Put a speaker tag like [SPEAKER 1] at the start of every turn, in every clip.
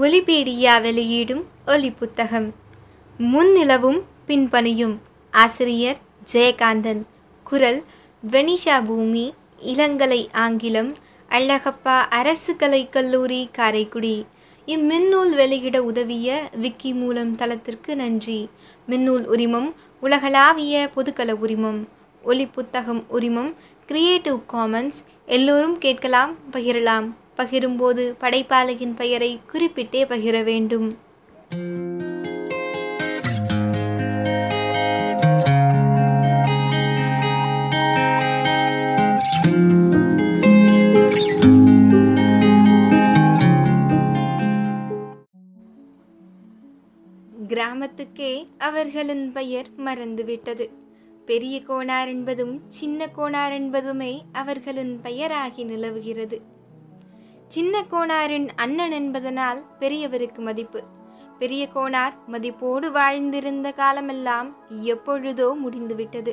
[SPEAKER 1] ஒலிபீடியா வெளியீடும் ஒலி புத்தகம் முன்னிலவும் பின்பணியும் ஆசிரியர் ஜெயகாந்தன். குரல் வெனிஷா பூமி இளங்கலை ஆங்கிலம் அழகப்பா அரசு கலைக் கல்லூரி காரைக்குடி. இம்மின்னூல் வெளியிட உதவிய விக்கி மூலம் தளத்திற்கு நன்றி. மின்னூல் உரிமம் உலகளாவிய பொதுக்கல உரிமம். ஒலி புத்தகம் உரிமம் கிரியேட்டிவ் காமன்ஸ் எல்லோரும் கேட்கலாம் பகிரலாம். பகிரும்போது படைப்பாளியின் பெயரை குறிப்பிட்டே பகிர வேண்டும். கிராமத்துக்கே அவர்களின் பெயர் மறந்துவிட்டது. பெரிய கோணார் என்பதும் சின்ன கோணார் என்பதுமே அவர்களின் பெயராகி நிலவுகிறது. சின்ன கோனாரின் அண்ணன் என்பதனால் பெரியவருக்கு மதிப்பு. பெரிய கோனார் மதிப்போடு வாழ்ந்திருந்த காலமெல்லாம் எப்பொழுதோ முடிந்துவிட்டது.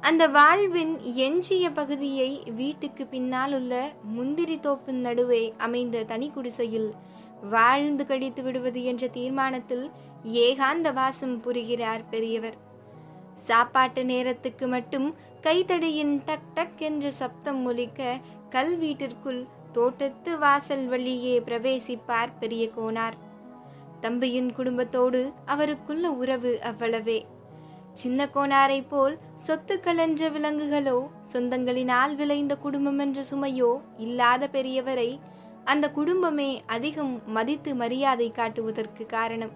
[SPEAKER 1] அந்த வாழ்வின் எஞ்சிய பகுதியை வீட்டுக்கு பின்னால் உள்ள முந்திரி தோப்பின் நடுவே அமைந்த தனி குடிசையில் வாழ்ந்து கழித்து விடுவது என்ற தீர்மானத்தில் ஏகாந்த வாசம் புரிகிறார் பெரியவர். சாப்பாட்டு நேரத்துக்கு மட்டும் கைத்தடியின் டக் டக் என்ற சப்தம் ஒலிக்க கல் வீட்டிற்குள் தோட்டத்து வாசல் வழியே பிரவேசிப்பார் பெரிய கோனார். தம்பியின் குடும்பத்தோடு அவருக்குள்ள உறவு அவ்வளவே. சின்ன கோனாரை போல் சொத்து கலன்ற விலங்குகளோ சொந்தங்களினால் விளைந்த குடும்பம் என்ற சுமையோ இல்லாத பெரியவரை அந்த குடும்பமே அதிகம் மதித்து மரியாதை காட்டுவதற்கு காரணம்.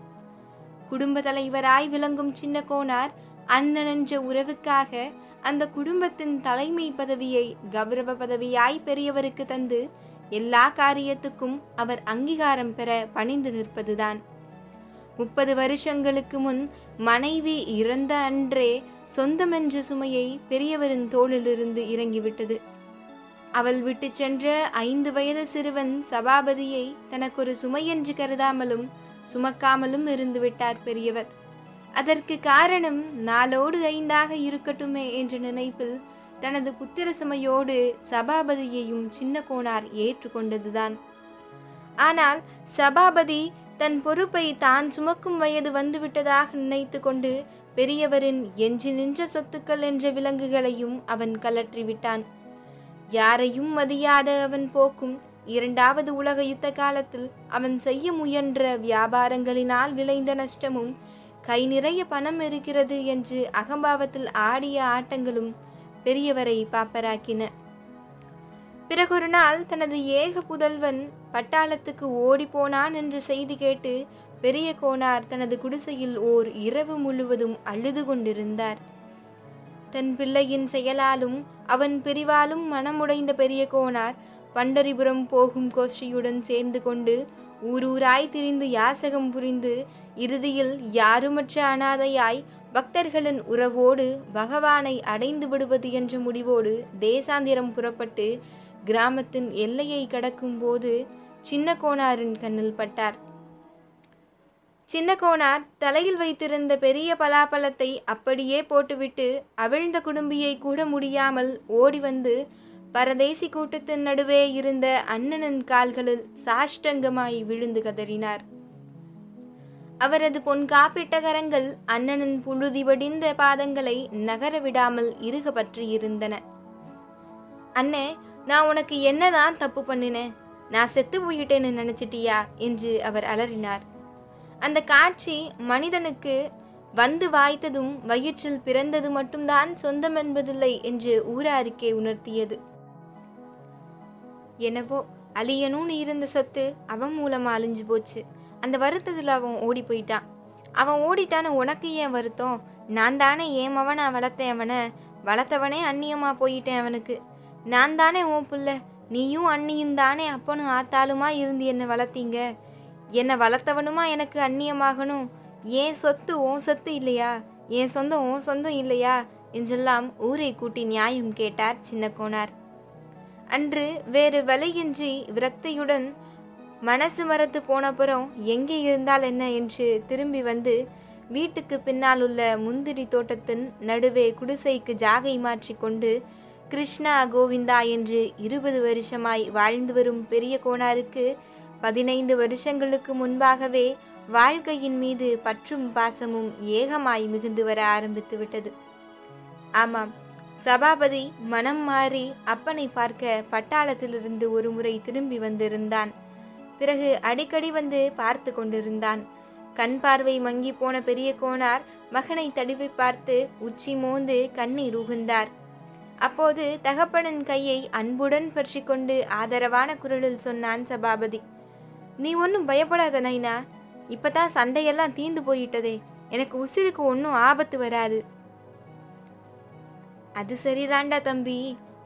[SPEAKER 1] குடும்ப தலைவராய் விளங்கும் சின்ன கோனார் அண்ணன் என்ற உறவுக்காக அந்த குடும்பத்தின் தலைமை பதவியை கௌரவ பதவியாய் பெரியவருக்கு தந்து எல்லா காரியத்துக்கும் அவர் அங்கீகாரம் பெற பணிந்து நிற்பதுதான். முப்பது வருஷங்களுக்கு முன் மனைவி இறந்த அன்றே சொந்தமென்ற சுமையை பெரியவரின் தோளிலிருந்து இறங்கிவிட்டது. அவள் விட்டு சென்ற ஐந்து வயது சிறுவன் சபாபதியை தனக்கொரு சுமையென்று கருதாமலும் சுமக்காமலும் இருந்து விட்டார் பெரியவர். அதற்கு காரணம் நாளோடு ஐந்தாக இருக்கட்டுமே என்ற நினைப்பில் தனது புத்திர சுமையோடு சபாபதியையும் சின்ன கோனார் ஏற்றுக்கொண்டதுதான். ஆனால் சபாபதி தன் பொறுப்பை தான் சுமக்கும் வயது வந்துவிட்டதாக நினைத்து கொண்டு பெரியவரின் எஞ்சி நின்ற சொத்துக்கள் என்ற விலங்குகளையும் அவன் கலற்றிவிட்டான். யாரையும் மதியாத அவன் போக்கும் இரண்டாவது உலக யுத்த காலத்தில் அவன் செய்ய முயன்ற வியாபாரங்களினால் விளைந்த நஷ்டமும் கை நிறைய பணம் இருக்கிறது என்று அகம்பாவத்தில் ஆடிய ஆட்டங்களும் பெரியவரை பாப்பராக்கின. பிறகொரு நாள் தனது ஏக புதல்வன் பட்டாளத்துக்கு ஓடி போனான் என்ற செய்தி கேட்டு பெரிய கோனார் தனது குடிசையில் ஓர் இரவு முழுவதும் அழுது கொண்டிருந்தார். தன் பிள்ளையின் செயலாலும் அவன் பிரிவாலும் மனமுடைந்த பெரிய கோனார் பண்டரிபுரம் போகும் கோஷ்டியுடன் சேர்ந்து கொண்டு ஊரூராய் திரிந்து யாசகம் புரிந்து இறுதியில் யாருமற்ற அனாதையாய் பக்தர்களின் உறவோடு பகவானை அடைந்து விடுவது என்ற முடிவோடு தேசாந்திரம் புறப்பட்டு கிராமத்தின் எல்லையை கடக்கும் போது சின்ன கோனாரின் கண்ணில் பட்டார். சின்ன கோனார் தலையில் வைத்திருந்த பெரிய பலாப்பழத்தை அப்படியே போட்டுவிட்டு அவிழ்ந்த குடும்பியை கூட முடியாமல் ஓடி வந்து பரதேசி கூட்டத்தின் நடுவே இருந்த அண்ணனின் கால்களில் சாஷ்டங்கமாய் விழுந்து கதறினார். அவரது பொன் காப்பிட்ட கரங்கள் அண்ணனின் புழுதி வடிந்த பாதங்களை நகர விடாமல் இறுக பற்றி இருந்தன அண்ணே நான் உனக்கு என்னதான் தப்பு பண்ணினேன் நான் செத்து போயிட்டேன்னு நினைச்சிட்டியா? என்று அவர் அலறினார். அந்த காட்சி மனிதனுக்கு வந்து வாய்த்ததும் வயிற்றில் பிறந்தது மட்டும்தான் சொந்தம் என்பதில்லை என்று ஊராருக்கே உணர்த்தியது. என்னவோ அழியணும்னு இருந்த சொத்து அவன் மூலமா அழிஞ்சு போச்சு. அந்த வருத்தத்தில் அவன் ஓடி போயிட்டான். அவன் ஓடிட்டான்னு உனக்கு ஏன் வருத்தம்? நான் தானே ஏன் நான் வளர்த்தேன் அவனை. வளர்த்தவனே அந்நியமா போயிட்டேன் அவனுக்கு. நான் தானே உன் புள்ள. நீயும் அண்ணியும் தானே அப்பனும் ஆத்தாளுமா இருந்து என்னை வளர்த்தீங்க? என்னை வளர்த்தவனுமா எனக்கு அந்நியமாகணும்? ஏன் சொத்து உன் சொத்து இல்லையா? என் சொந்தம் உன் சொந்தம் இல்லையா? என்றெல்லாம் ஊரை கூட்டி நியாயம் கேட்டார் சின்ன கோனார் அன்று வேறு வலையின்றி விரக்தியுடன் மனசு மரத்து போனப்புறம் எங்கே இருந்தால் என்ன என்று திரும்பி வந்து வீட்டுக்கு பின்னால் உள்ள முந்திரி தோட்டத்தின் நடுவே குடிசைக்கு ஜாகை மாற்றிக்கொண்டு கிருஷ்ணா கோவிந்தா என்று இருபது வருஷமாய் வாழ்ந்து வரும் பெரிய கோனாருக்கு பதினைந்து வருஷங்களுக்கு முன்பாகவே வாழ்க்கையின் மீது பற்றும் பாசமும் ஏகமாய் மிகுந்து வர ஆரம்பித்து விட்டது. ஆமாம் சபாபதி மனம் மாறி அப்பனை பார்க்க பட்டாளத்திலிருந்து ஒரு முறை திரும்பி வந்திருந்தான். பிறகு அடிக்கடி வந்து பார்த்து கொண்டிருந்தான். கண் பார்வை மங்கி போன பெரிய கோனார் மகனை தடுவி பார்த்து உச்சி மோந்து கண்ணீர் உகுந்தார். அப்போது தகப்பனின் கையை அன்புடன் பற்றி கொண்டு ஆதரவான குரலில் சொன்னான் சபாபதி நீ ஒன்றும் பயப்படாத நைனா. இப்பதான் சண்டையெல்லாம் தீந்து போயிட்டதே. எனக்கு உசிருக்கு ஒன்றும் ஆபத்து வராது. அது சரிதாண்டா தம்பி.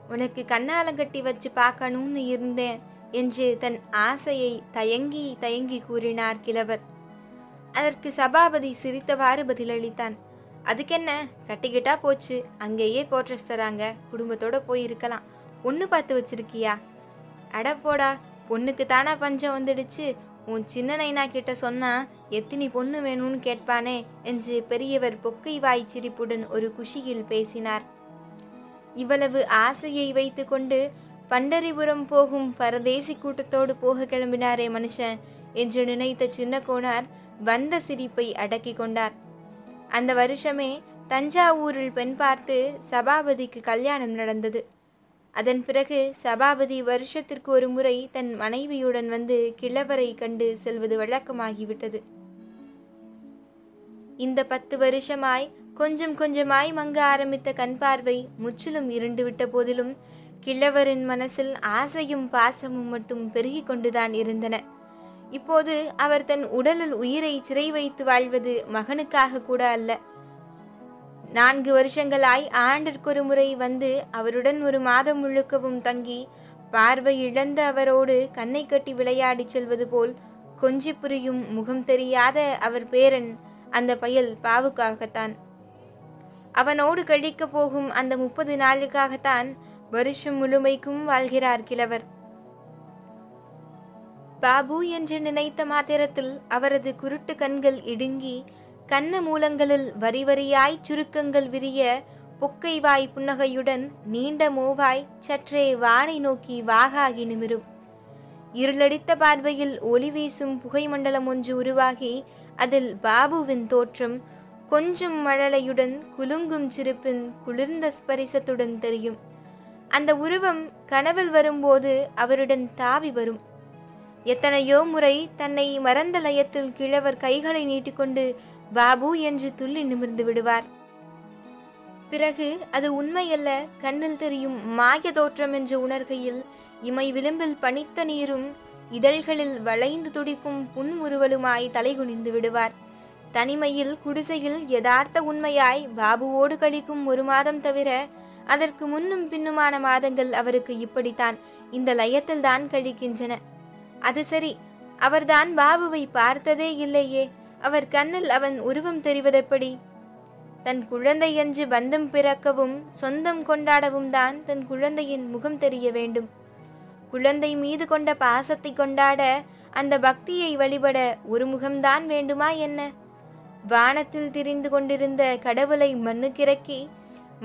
[SPEAKER 1] உனக்கு கண்ணாலங்கட்டி வச்சு பார்க்கணும்னு இருந்தேன். என்று தன் ஆசையை தயங்கி தயங்கி கூறினார் கிழவர். அதற்கு சபாபதி சிரித்தவாறு பதிலளித்தான். அதுக்கென்ன? கட்டிக்கிட்டா போச்சு. அங்கேயே கோட்ரஸ் தராங்க குடும்பத்தோட போய் இருக்கலாம் பொண்ணு பார்த்து வச்சிருக்கியா? அட போடா. பொண்ணுக்கு தானா பஞ்சம் வந்துடுச்சு. உன் சின்ன நைனா கிட்ட சொன்னா எத்தினி பொண்ணு வேணும்னு கேட்பானே? என்று பெரியவர் பொக்கை வாய் சிரிப்புடன் ஒரு குஷியில் பேசினார். இவ்வளவு ஆசையை வைத்துக்கொண்டு பண்டரிபுரம் போகும் பரதேசி கூட்டத்தோடு போக கிளம்பினாரே மனுஷன் என்று நினைத்த சின்ன கோனார் வந்த சிரிப்பை அடக்கி கொண்டார். அந்த வருஷமே தஞ்சாவூரில் பெண் பார்த்து சபாபதிக்கு கல்யாணம் நடந்தது. அதன் பிறகு சபாபதி வருஷத்திற்கு ஒரு முறை தன் மனைவியுடன் வந்து கிழவரை கண்டு செல்வது வழக்கமாகிவிட்டது. இந்த பத்து வருஷமாய் கொஞ்சம் கொஞ்சமாய் மங்க ஆரம்பித்த கண் பார்வை முற்றிலும் இருண்டுவிட்ட போதிலும் கிழவரின் மனசில் ஆசையும் பாசமும் மட்டும் பெருகி கொண்டுதான் இருந்தன. இப்போது அவர் தன் உடலில் உயிரை சிறை வைத்து வாழ்வது மகனுக்காக கூட அல்ல. நான்கு வருஷங்களாய் ஆண்டிற்கொரு முறை வந்து அவருடன் ஒரு மாதம் முழுக்கவும் தங்கி பார்வை இழந்த அவரோடு கண்ணை கட்டி விளையாடிச் செல்வது போல் கொஞ்சி புரியும் முகம் தெரியாத அவர் பேரன் அந்த பயல் பாவுக்காகத்தான். அவனோடு கழிக்கப் போகும் அந்த முப்பது நாளுக்காகத்தான் வருஷம் முழுமைக்கும் வாழ்கிறார் கிழவர். பாபு என்று நினைத்த மாத்திரத்தில் அவரது குருட்டு கண்கள் இடுங்கி கண்ண மூலங்களில் வரி வரியாய் சுருக்கங்கள் விரிய பொக்கை வாய் புன்னகையுடன் நீண்ட மூவாய் சற்றே வானை நோக்கி வாகாகி நிமிரும். இருளடித்த பார்வையில் ஒளி வீசும் புகை மண்டலம் ஒன்று உருவாகி அதில் பாபுவின் தோற்றம் கொஞ்சம் மழலையுடன் குலுங்கும் சிரிப்பின் குளிர்ந்த ஸ்பரிசத்துடன் தெரியும். அந்த உருவம் கனவில் வரும்போது அவருடன் தாவி வரும். எத்தனையோ முறை தன்னை மறந்த லயத்தில் கிழவர் கைகளை நீட்டிக்கொண்டு பாபு என்று துள்ளி நிமிர்ந்து விடுவார். பிறகு அது உண்மையல்ல கண்ணில் தெரியும் மாய தோற்றம் என்று உணர்கையில் இமை விளிம்பில் பனித்த நீரும் இதழ்களில் வளைந்து துடிக்கும் புன்முறுவலுமாய் தலைகுனிந்து விடுவார். தனிமையில் குடிசையில் யதார்த்த உண்மையாய் பாபுவோடு கழிக்கும் ஒரு மாதம் தவிர அதற்கு முன்னும் பின்னுமான மாதங்கள் அவருக்கு இப்படித்தான். இந்த லயத்தில் தான் கழிக்கின்றன. அது சரி அவர்தான் பாபுவை பார்த்ததே இல்லையே. அவர் கண்ணில் அவன் உருவம் தெரிவதெப்படி? தன் குழந்தை என்று பந்தம் பிறக்கவும் சொந்தம் கொண்டாடவும் தான் தன் குழந்தையின் முகம் தெரிய வேண்டும். குழந்தை மீது கொண்ட பாசத்தை கொண்டாட அந்த பக்தியை வழிபட ஒரு முகம்தான் வேண்டுமா என்ன? வானத்தில் திரிந்து கொண்டிருந்த கடவுளை மண்ணுக்கிறக்கி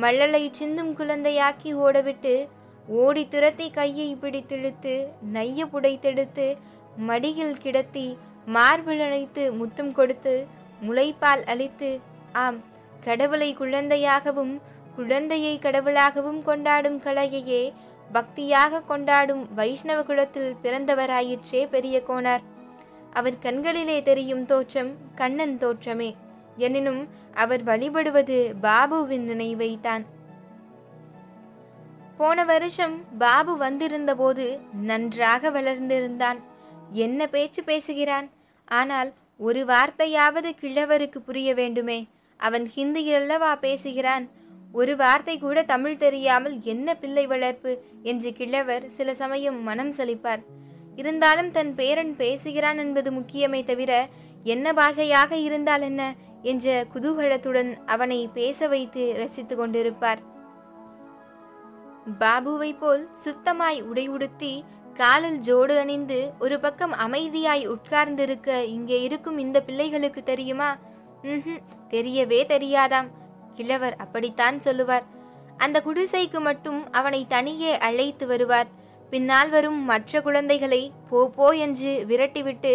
[SPEAKER 1] மல்லலை சிந்தும் குழந்தையாக்கி ஓடவிட்டு ஓடி துரத்தி கையை பிடித்திழுத்து நைய புடைத்தெடுத்து மடியில் கிடத்தி மார்பில் அணைத்து முத்தம் கொடுத்து முளைப்பால் அளித்து ஆம் கடவுளை குழந்தையாகவும் குழந்தையை கடவுளாகவும் கொண்டாடும் கலையையே பக்தியாக கொண்டாடும் வைஷ்ணவ குலத்தில் பிறந்தவராயிற்றே பெரிய கோனார். அவர் கண்களிலே தெரியும் தோற்றம் கண்ணன் தோற்றமே. எனினும் அவர் வழிபடுவது பாபுவின் நினைவைத்தான். போன வருஷம் பாபு வந்திருந்தபோது நன்றாக வளர்ந்திருந்தான். என்ன பேச்சு பேசுகிறான்? ஆனால் ஒரு வார்த்தையாவது கிழவருக்கு புரிய வேண்டுமே. அவன் ஹிந்தியில் அல்லவா பேசுகிறான்? ஒரு வார்த்தை கூட தமிழ் தெரியாமல் என்ன பிள்ளை வளர்ப்பு? என்று கிழவர் சில சமயம் மனம் சலிப்பார். இருந்தாலும் தன் பேரன் பேசுகிறான் என்பது முக்கியமே தவிர என்ன பாஷையாக இருந்தால் என்ன? என்ற குதூகலத்துடன் அவனை பேச வைத்து ரசித்து கொண்டிருப்பார். பாபுவை போல் சுத்தமாய் உடை உடுத்தி காலில் ஜோடு அணிந்து ஒரு பக்கம் அமைதியாய் உட்கார்ந்திருக்க இங்கே இருக்கும் இந்த பிள்ளைகளுக்கு தெரியுமா? ம்ஹும் தெரியவே தெரியாதாம். கிழவர் அப்படித்தான் சொல்லுவார். அந்த குடிசைக்கு மட்டும் அவனை தனியே அழைத்து வருவார். பின்னால் வரும் மற்ற குழந்தைகளை போ போ என்று விரட்டிவிட்டு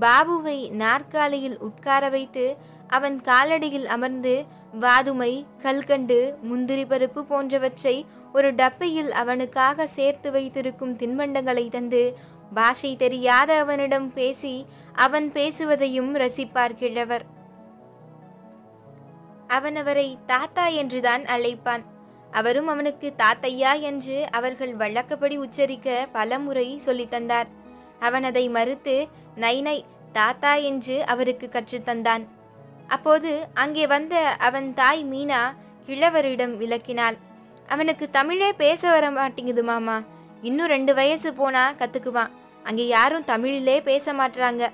[SPEAKER 1] பாபுவை நாற்காலியில் உட்கார வைத்து அவன் காலடியில் அமர்ந்து வாதுமை கல்கண்டு முந்திரி பருப்பு போன்றவற்றை ஒரு டப்பையில் அவனுக்காக சேர்த்து வைத்திருக்கும் தின்பண்டங்களை தந்து பாஷை தெரியாத அவனிடம் பேசி அவன் பேசுவதையும் ரசிப்பார் கிழவர். அவன் அவரை தாத்தா என்றுதான் அழைப்பான். அவரும் அவனுக்கு தாத்தையா என்று அவர்கள் வழக்கப்படி உச்சரிக்க பலமுறை சொல்லித் தந்தார். அவன் அதை மறுத்து நைனை தாத்தா என்று அவருக்கு கற்றுத்தந்தான் அப்போது அங்கே வந்த அவன் தாய் மீனா கிழவரிடம் விளக்கினாள். அவனுக்கு தமிழே பேச வர மாட்டேங்குது மாமா. இன்னும் ரெண்டு வயசு போனா கத்துக்குவான். அங்கே யாரும் தமிழிலே பேச மாட்றாங்க.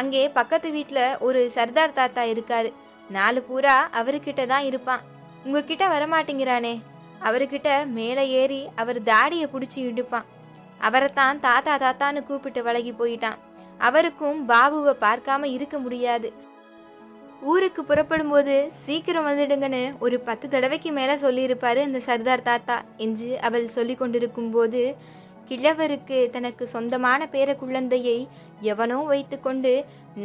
[SPEAKER 1] அங்கே பக்கத்து வீட்டில் ஒரு சர்தார் தாத்தா இருக்காரு. நாலு பூரா அவர்கிட்ட தான் இருப்பான். உங்ககிட்ட வரமாட்டேங்கிறானே. அவர்கிட்ட மேலே ஏறி அவர் தாடியை பிடிச்சி இடுப்பான். அவரைத்தான் தாத்தா தாத்தான்னு கூப்பிட்டு வழகி போயிட்டான். அவருக்கும் பாபுவை பார்க்காம இருக்க முடியாது. ஊருக்கு புறப்படும் போது சீக்கிரம் வந்துடுங்கன்னு ஒரு பத்து தடவைக்கு மேலே சொல்லியிருப்பாரு இந்த சர்தார் தாத்தா என்று அவள் சொல்லி கொண்டிருக்கும் போது கிழவருக்கு தனக்கு சொந்தமான பேர குழந்தையை எவனோ வைத்துக்கொண்டு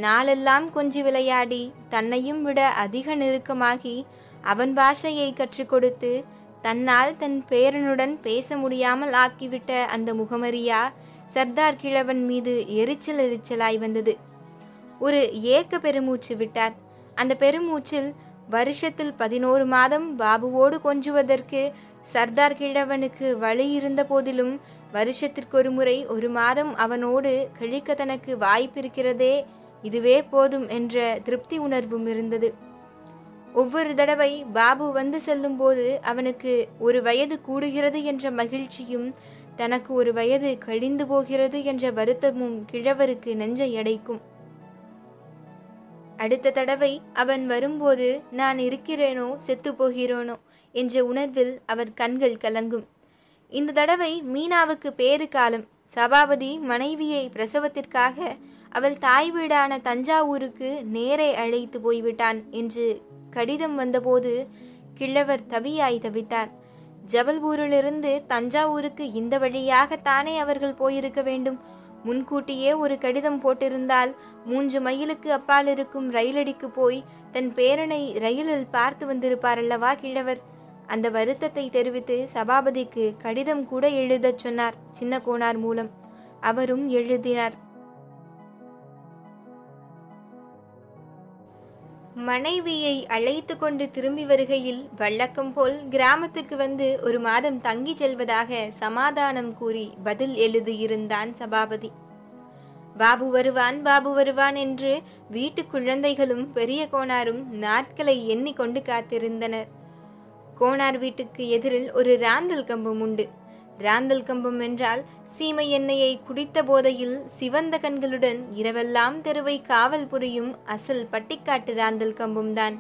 [SPEAKER 1] நாளெல்லாம் கொஞ்சி விளையாடி தன்னையும் விட அதிக நெருக்கமாகி அவன் பாஷையை கற்றுக் கொடுத்து தன்னால் தன் பேரனுடன் பேச முடியாமல் ஆக்கிவிட்ட அந்த முகமரியா சர்தார் கிழவன் மீது எரிச்சல் எரிச்சலாய் வந்தது. ஒரு ஏக்க பெருமூச்சு விட்டார். அந்த பெருமூச்சில் வருஷத்தில் பதினோரு மாதம் பாபுவோடு கொஞ்சுவதற்கு சர்தார் கிழவனுக்கு வழி இருந்த போதிலும் வருஷத்திற்கு ஒரு முறை ஒரு மாதம் அவனோடு கழிக்க தனக்கு வாய்ப்பிருக்கிறதே இதுவே போதும் என்ற திருப்தி உணர்வும் இருந்தது. ஒவ்வொரு தடவை பாபு வந்து செல்லும்போது அவனுக்கு ஒரு வயது கூடுகிறது என்ற மகிழ்ச்சியும் தனக்கு ஒரு வயது கழிந்து போகிறது என்ற வருத்தமும் கிழவருக்கு நெஞ்சை அடைக்கும். அடுத்த தடவை அவன் வரும்போது நான் இருக்கிறேனோ செத்து போகிறேனோ என்ற உணர்வில் அவர் கண்கள் கலங்கும். இந்த தடவை மீனாவுக்கு பேறு காலம். சபாபதி மனைவியை பிரசவத்திற்காக அவள் தாய் வீடான தஞ்சாவூருக்கு நேரே அழைத்து போய்விட்டான் என்று கடிதம் வந்தபோது கிழவர் தவியாய் தவித்தார். ஜபல்பூரிலிருந்து தஞ்சாவூருக்கு இந்த வழியாகத்தானே அவர்கள் போயிருக்க வேண்டும்? முன்கூட்டியே ஒரு கடிதம் போட்டிருந்தால் மூன்று மைலுக்கு அப்பால் இருக்கும் ரயிலடிக்கு போய் தன் பேரனை ரயிலில் பார்த்து வந்திருப்பார் அல்லவா கிழவர்? அந்த வருத்தத்தை தெரிவித்து சபாபதிக்கு கடிதம் கூட எழுதச் சொன்னார் சின்ன கோனார் மூலம். அவரும் எழுதினார். மனைவியை அழைத்து கொண்டு திரும்பி வருகையில் வழக்கம் போல் கிராமத்துக்கு வந்து ஒரு மாதம் தங்கி செல்வதாக சமாதானம் கூறி பதில் எழுதியிருந்தான் சபாபதி. பாபு வருவான் பாபு வருவான் என்று வீட்டு குழந்தைகளும் பெரிய கோனாரும் நாட்களை எண்ணிக்கொண்டு காத்திருந்தனர். கோணார் வீட்டுக்கு எதிரில் ஒரு ராந்தல் கம்பம் உண்டு. ராந்தல் கம்பம் என்றால் சீமை எண்ணெயை குடித்த போதையில் சிவந்த கண்களுடன் இரவெல்லாம் தெருவை காவல் புரியும் அசல் பட்டிக்காட்டு ராந்தல் கம்பம்தான்.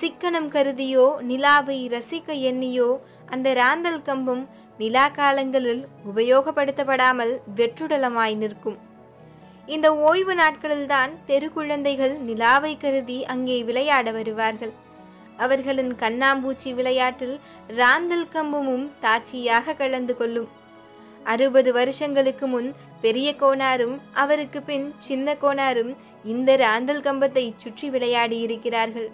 [SPEAKER 1] சிக்கனம் கருதியோ நிலாவை ரசிக்க எண்ணியோ அந்த ராந்தல் கம்பம் நிலா காலங்களில் உபயோகப்படுத்தப்படாமல் வெற்றுடலமாய் நிற்கும். இந்த ஓய்வு நாட்களில்தான் தெரு குழந்தைகள் நிலாவை கருதி அங்கே விளையாட வருவார்கள். அவர்களின் கண்ணாம்பூச்சி விளையாட்டில் ராந்தல் கம்பமும் தாட்சியாக கலந்து கொள்ளும். அறுபது வருஷங்களுக்கு முன் பெரிய கோனாரும் அவருக்கு பின் சின்ன கோனாரும் இந்த ராந்தல் கம்பத்தை சுற்றி விளையாடி இருக்கிறார்கள்.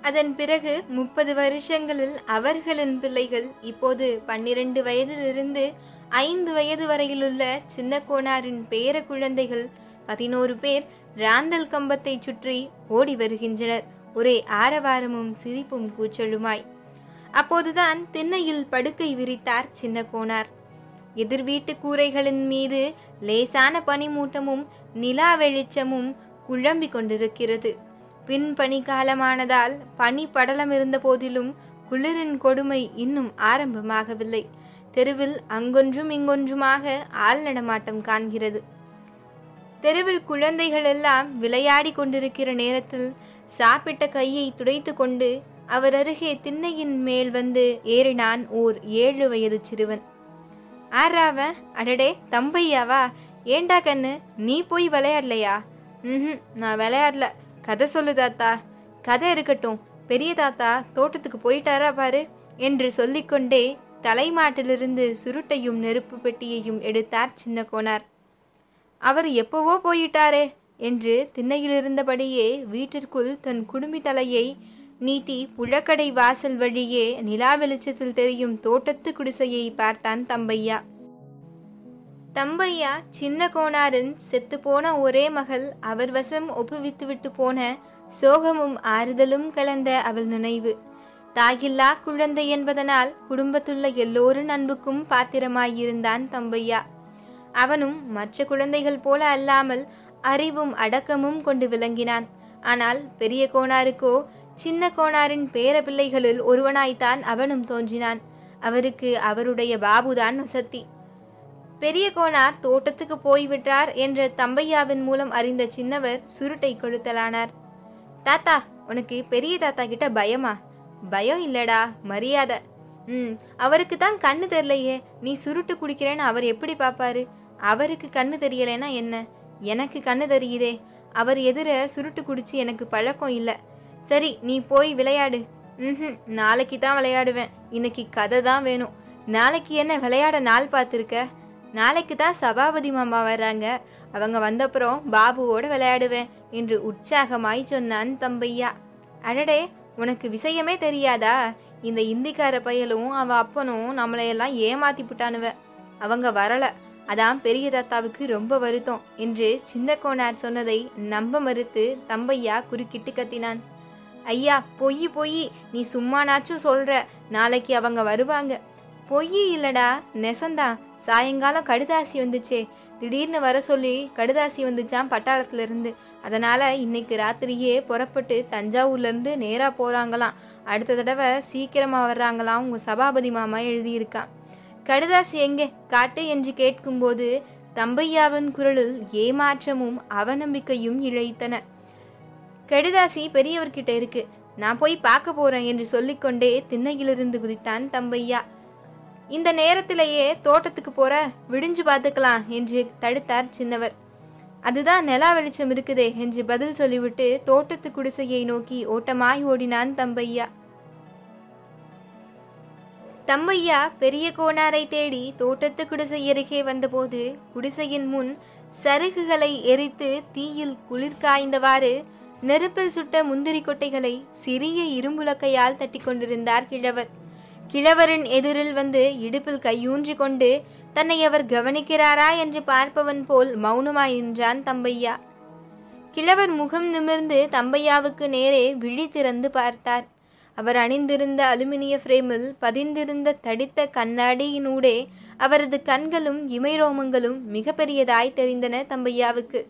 [SPEAKER 1] அதன் பிறகு முப்பது வருஷங்களில் அவர்களின் பிள்ளைகள் இப்போது பன்னிரண்டு வயதிலிருந்து ஐந்து வயது வரையிலுள்ள சின்ன கோனாரின் பேர குழந்தைகள் பதினோரு பேர் ராந்தல் கம்பத்தை சுற்றி ஓடி வருகின்றனர். ஒரே ஆரவாரமும் சிரிப்பும் கூச்சலுமாய். அப்போதுதான் திண்ணையில் படுக்கை விரித்தார் சின்ன கோனார் எதிர் வீட்டு கூரைகளின் மீது லேசான பனிமூட்டமும் நிலா வெளிச்சமும் குழம்பி கொண்டிருக்கிறது. பின் பனி காலமானதால் பனி படலம் இருந்த போதிலும் குளிரின் கொடுமை இன்னும் ஆரம்பமாகவில்லை. தெருவில் அங்கொன்றும் இங்கொன்றுமாக ஆள் நடமாட்டம் காண்கிறது. தெருவில் குழந்தைகள் எல்லாம் விளையாடி கொண்டிருக்கிற நேரத்தில் சாப்பிட்ட கையை துடைத்து கொண்டு அவர் அருகே திண்ணையின் மேல் வந்து ஏறினான் ஓர் ஏழு வயது சிறுவன். ஆறாவன் அடடே தம்பையாவா? ஏண்டா கண்ணு? நீ போய் விளையாடலையா? ம் நான் விளையாடல. கதை சொல்லு தாத்தா. கதை இருக்கட்டும். பெரிய தாத்தா தோட்டத்துக்கு போயிட்டாரா பாரு என்று சொல்லிக்கொண்டே தலைமாட்டிலிருந்து சுருட்டையும் நெருப்பு பெட்டியையும் எடுத்தார் சின்ன கோனார். அவர் எப்போவோ போயிட்டாரே. என்று திண்ணையிலிருந்தபடியே வீட்டிற்குள் தன் குடுமி தலையை நீட்டி புழக்கடை வாசல் வழியே நிலா வெளிச்சத்தில் தெரியும் தோட்டத்து குடிசையை பார்த்தான் தம்பையா. தம்பையா சின்ன கோனாரின் செத்துப்போன ஒரே மகள் அவர் வசம் ஒப்புவித்துவிட்டு போன சோகமும் ஆறுதலும் கலந்த அவள் நினைவு. தாயில்லா குழந்தை என்பதனால் குடும்பத்துள்ள எல்லோரின் அன்புக்கும் பாத்திரமாயிருந்தான் தம்பையா. அவனும் மற்ற குழந்தைகள் போல அல்லாமல் அறிவும் அடக்கமும் கொண்டு விளங்கினான். ஆனால் பெரிய கோனாருக்கோ சின்ன கோனாரின் பேர பிள்ளைகளில் ஒருவனாய்த்தான் அவனும் தோன்றினான். அவருக்கு அவருடைய பாபுதான் வசத்தி பெரிய கோனார் தோட்டத்துக்கு போய்விட்டார் என்ற தம்பையாவின் மூலம் அறிந்த சின்னவர் சுருட்டை கொளுத்தலானார். தாத்தா உனக்கு பெரிய தாத்தா கிட்ட பயமா? பயம் இல்லடா மரியாதை. ம் அவருக்கு தான் கண்ணு தெரியலையே. நீ சுருட்டு குடிக்கிறேன்னு அவர் எப்படி பார்ப்பாரு அவருக்கு கண்ணு தெரியலைன்னா என்ன? எனக்கு கண்ணு தெரியுதே. அவர் எதிர சுருட்டு குடிச்சு எனக்கு பழக்கம் இல்லை. சரி நீ போய் விளையாடு. ம் நாளைக்கு தான் விளையாடுவேன். இன்னைக்கு கதை தான் வேணும். நாளைக்கு என்ன விளையாட நாள் பார்த்துருக்க? நாளைக்கு தான் சபாபதி மாமா வர்றாங்க. அவங்க வந்தப்புறம் பாபுவோட விளையாடுவேன் என்று உற்சாகமாய் சொன்னான் தம்பையா. அடடே உனக்கு விஷயமே தெரியாதா? இந்த இந்திக்கார பயலும் அவன் அப்பனும் நம்மளையெல்லாம் ஏமாத்தி புட்டானுவ அவங்க வரலை. அதான் பெரிய தாத்தாவுக்கு ரொம்ப வருத்தம் என்று சின்ன கோனார் சொன்னதை நம்ப மறுத்து தம்பையா குறுக்கிட்டு கத்தினான். ஐயா பொய் பொய் நீ சும்மானாச்சும் சொல்ற. நாளைக்கு அவங்க வருவாங்க. பொய் இல்லடா நெசந்தா. சாயங்காலம் கடுதாசி வந்துச்சே. திடீர்னு வர சொல்லி கடுதாசி வந்துச்சான் பட்டாளத்துல இருந்து அதனால இன்னைக்கு ராத்திரியே புறப்பட்டு தஞ்சாவூர்ல இருந்து நேரா போறாங்களாம். அடுத்த தடவை சீக்கிரமா வர்றாங்களாம் உங்க சபாபதி மாமா எழுதியிருக்கான் கடுதாசி எங்கே? காட்டு என்று கேட்கும்போது தம்பையாவின் குரலில் ஏமாற்றமும் அவநம்பிக்கையும் இழைத்தன. கடுதாசி பெரியவர்கிட்ட இருக்கு நான் போய் பார்க்க போறேன் என்று சொல்லிக்கொண்டே திண்ணையிலிருந்து குதித்தான் தம்பையா. இந்த நேரத்திலேயே தோட்டத்துக்கு போற விடிஞ்சு பார்த்துக்கலாம் என்று தடுத்தார் சின்னவர். அதுதான் நிலா வெளிச்சம் இருக்குதே என்று பதில் சொல்லிவிட்டு தோட்டத்து குடிசையை நோக்கி ஓட்டமாய் ஓடினான் தம்பையா. தம்பையா பெரிய கோணாரை தேடி தோட்டத்து குடிசை அருகே வந்தபோது குடிசையின் முன் சருகுகளை எரித்து தீயில் குளிர் காய்ந்தவாறு நெருப்பில் சுட்ட முந்திரி கொட்டைகளை சிறிய இரும்புலக்கையால் தட்டி கொண்டிருந்தார் கிழவர். கிழவரின் எதிரில் வந்து இடுப்பில் கையூன்றி கொண்டு தன்னை அவர் கவனிக்கிறாரா? என்று பார்ப்பவன் போல் மௌனமாய் நின்றான் தம்பையா. கிழவர் முகம் நிமிர்ந்து தம்பையாவுக்கு நேரே விழி திறந்து பார்த்தார். அவர் அணிந்திருந்த அலுமினிய ஃப்ரேமில் பதிந்திருந்த தடித்த கண்ணாடியினூடே அவரது கண்களும் இமைரோமங்களும் மிக பெரியதாய் தெரிந்தன தம்பையாவுக்கு.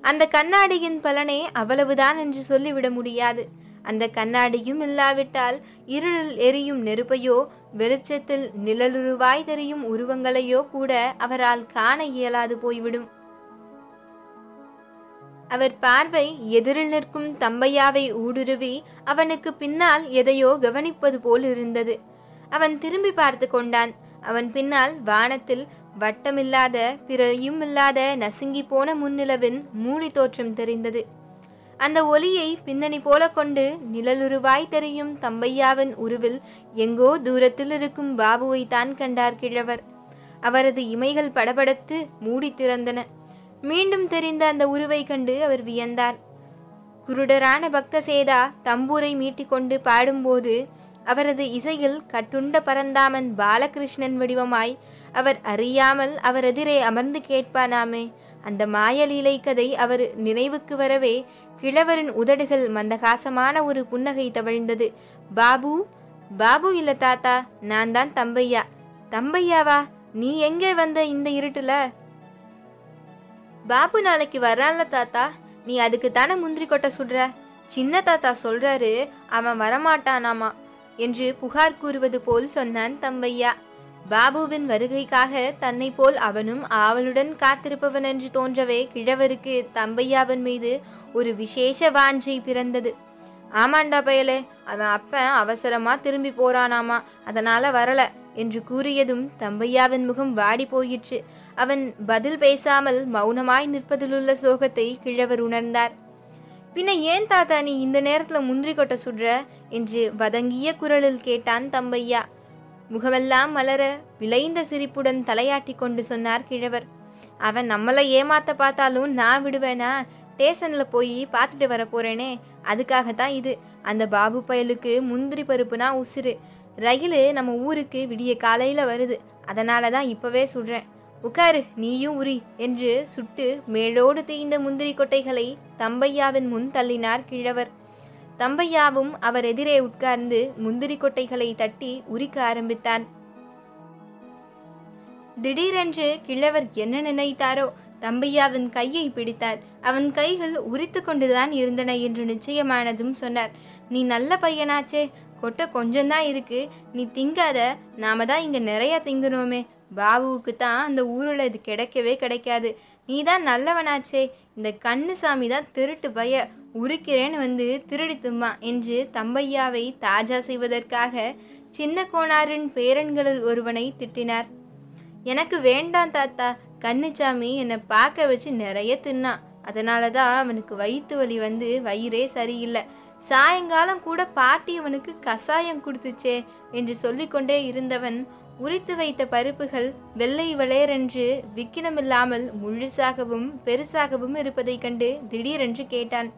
[SPEAKER 1] அந்த கண்ணாடியின் பலனே அவ்வளவுதான் என்று சொல்லிவிட முடியாது. அந்த கண்ணாடியும் இல்லாவிட்டால் இருளில் எரியும் நெருப்பையோ வெளிச்சத்தில் நிழலுருவாய் தெரியும் உருவங்களையோ கூட அவரால் காண இயலாது போய்விடும். அவர் பார்வை எதிரில் நிற்கும் தம்பையாவை ஊடுருவி அவனுக்கு பின்னால் எதையோ கவனிப்பது போல் இருந்தது. அவன் திரும்பி பார்த்து கொண்டான். அவன் பின்னால் வானத்தில் வட்டமில்லாத பிறையும் இல்லாத நசுங்கி போன முன்னிலவின் மூளி தோற்றம் தெரிந்தது. அந்த ஒலியை பின்னணி போல கொண்டு நிழலுருவாய் தெரியும் தம்பையாவின் உருவில் எங்கோ தூரத்தில் இருக்கும் பாபுவை தான் கண்டார் கிழவர். அவரது இமைகள் படபடத்து மூடி திறந்தன. மீண்டும் தெரிந்த அந்த உருவை கண்டு அவர் வியந்தார். குருடரான பக்த சேதா தம்பூரை மீட்டிக்கொண்டு பாடும்போது அவரது இசையில் கட்டுண்ட பரந்தாமன் பாலகிருஷ்ணன் வடிவமாய் அவர் அறியாமல் அவர் எதிரே அமர்ந்து கேட்பானாமே. அந்த மாயலீலை கதை அவர் நினைவுக்கு வரவே கிழவரின் உதடுகள் மந்தகாசமான ஒரு புன்னகை தவழ்ந்தது. பாபு பாபு இல்ல தாத்தா நான் தான் தம்பையா. தம்பையாவா? நீ எங்கே வந்த இந்த இருட்டுல? பாபு நாளைக்கு வர்றான்ல தாத்தா. நீ அதுக்கு தானே முந்திரி கொட்டை சுடுற சின்ன தாத்தா சொல்றாரு அவன் வரமாட்டானாமா என்று புகார் கூறுவது போல் சொன்னான் தம்பையா. பாபுவின் வருகைக்காக தன்னை போல் அவனும் ஆவலுடன் காத்திருப்பவன் என்று தோன்றவே கிழவருக்கு தம்பையாவின் மீது ஒரு விசேஷ வாஞ்சை பிறந்தது. ஆமாண்டா பயலே அவன் அப்பன் அவசரமா திரும்பி போறானாமா அதனால வரல என்று கூறியதும் தம்பையாவின் முகம் வாடி போயிற்று. அவன் பதில் பேசாமல் மௌனமாய் நிற்பதிலுள்ள சோகத்தை கிழவர் உணர்ந்தார். பின்ன ஏன் தாத்தா நீ இந்த நேரத்துல முந்திரி கொட்டை சுடுற? என்று வதங்கிய குரலில் கேட்டான் தம்பையா. முகமெல்லாம் மலர விளைந்த சிரிப்புடன் தலையாட்டி கொண்டு சொன்னார் கிழவர். அவன் நம்மளை ஏமாத்த பார்த்தாலும் நான் விடுவேனா? ஸ்டேஷன்ல போய் பார்த்துட்டு வர போறேனே. அதுக்காகத்தான் இது. அந்த பாபு பயலுக்கு முந்திரி பருப்புனா உசுறு. ரயிலு நம்ம ஊருக்கு விடிய காலையில வருது. அதனால தான் இப்பவே சுடுறேன். உட்காரு நீயும் உரி என்று சுட்டு மேலோடு தேய்ந்த முந்திரி கொட்டைகளை தம்பையாவின் முன் தள்ளினார் கிழவர். தம்பையாவும் அவர் எதிரே உட்கார்ந்து முந்திரி கொட்டைகளை தட்டி உரிக்க ஆரம்பித்தான். திடீரென்று கிழவர் என்ன நினைத்தாரோ தம்பையாவின் கையை பிடித்தார். அவன் கைகள் உரித்து கொண்டுதான் இருந்தன என்று நிச்சயமானதும் சொன்னார். நீ நல்ல பையனாச்சே கொட்டை கொஞ்சம்தான் இருக்கு. நீ திங்காத நாம தான் இங்க நிறைய திங்கணுமே. பாபுவுக்கு தான் அந்த ஊரில் இது கிடைக்கவே கிடைக்காது. நீ தான் நல்லவனாச்சே. இந்த கண்ணுசாமி தான் திருட்டு பய. உரிக்கிறேன்னு வந்து திருடி தும்மா என்று தம்பையாவை தாஜா செய்வதற்காக சின்ன கோணாரின் பேரன்களில் ஒருவனை திட்டினார். எனக்கு வேண்டாம் தாத்தா. கண்ணுச்சாமி என்னை பார்க்க வச்சு நிறைய தின்னான் அதனால தான் அவனுக்கு வயிற்று வலி வந்து வயிறே சரியில்லை. சாயங்காலம் கூட பாட்டி அவனுக்கு கசாயம் கொடுத்துச்சே என்று சொல்லிக்கொண்டே இருந்தவன் உரித்து வைத்த பருப்புகள் வெள்ளை வளையரென்று விக்கினமில்லாமல் முழுசாகவும் பெருசாகவும் இருப்பதைக் கண்டு திடீரென்று கேட்டான்.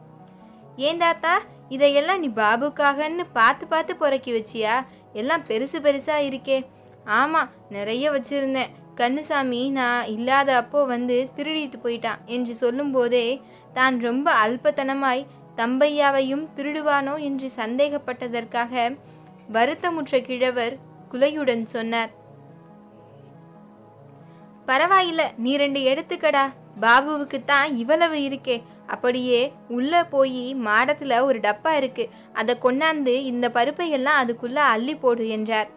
[SPEAKER 1] ஏன் தாத்தா இதையெல்லாம் நீ பாபுக்காகன்னு பார்த்து பார்த்து பொறக்கி வச்சியா? எல்லாம் பெருசு பெருசா இருக்கே. ஆமா நிறைய வச்சிருந்தேன். கண்ணுசாமி நான் இல்லாத அப்போ வந்து திருடிட்டு போயிட்டான் என்று சொல்லும்போதே தான் ரொம்ப அல்பத்தனமாய் தம்பையாவையும் திருடுவானோ? என்று சந்தேகப்பட்டதற்காக வருத்தமுற்ற கிழவர் குலையுடன் சொன்னார். பரவாயில்ல நீ ரெண்டு எடுத்துக்கடா. பாபுவுக்கு தான் இவ்வளவு இருக்கே. அப்படியே உள்ள போய் மாடத்துல ஒரு டப்பா இருக்கு. அதை கொண்டாந்து இந்த பருப்பை எல்லாம் அதுக்குள்ள அள்ளி போடு என்றார்.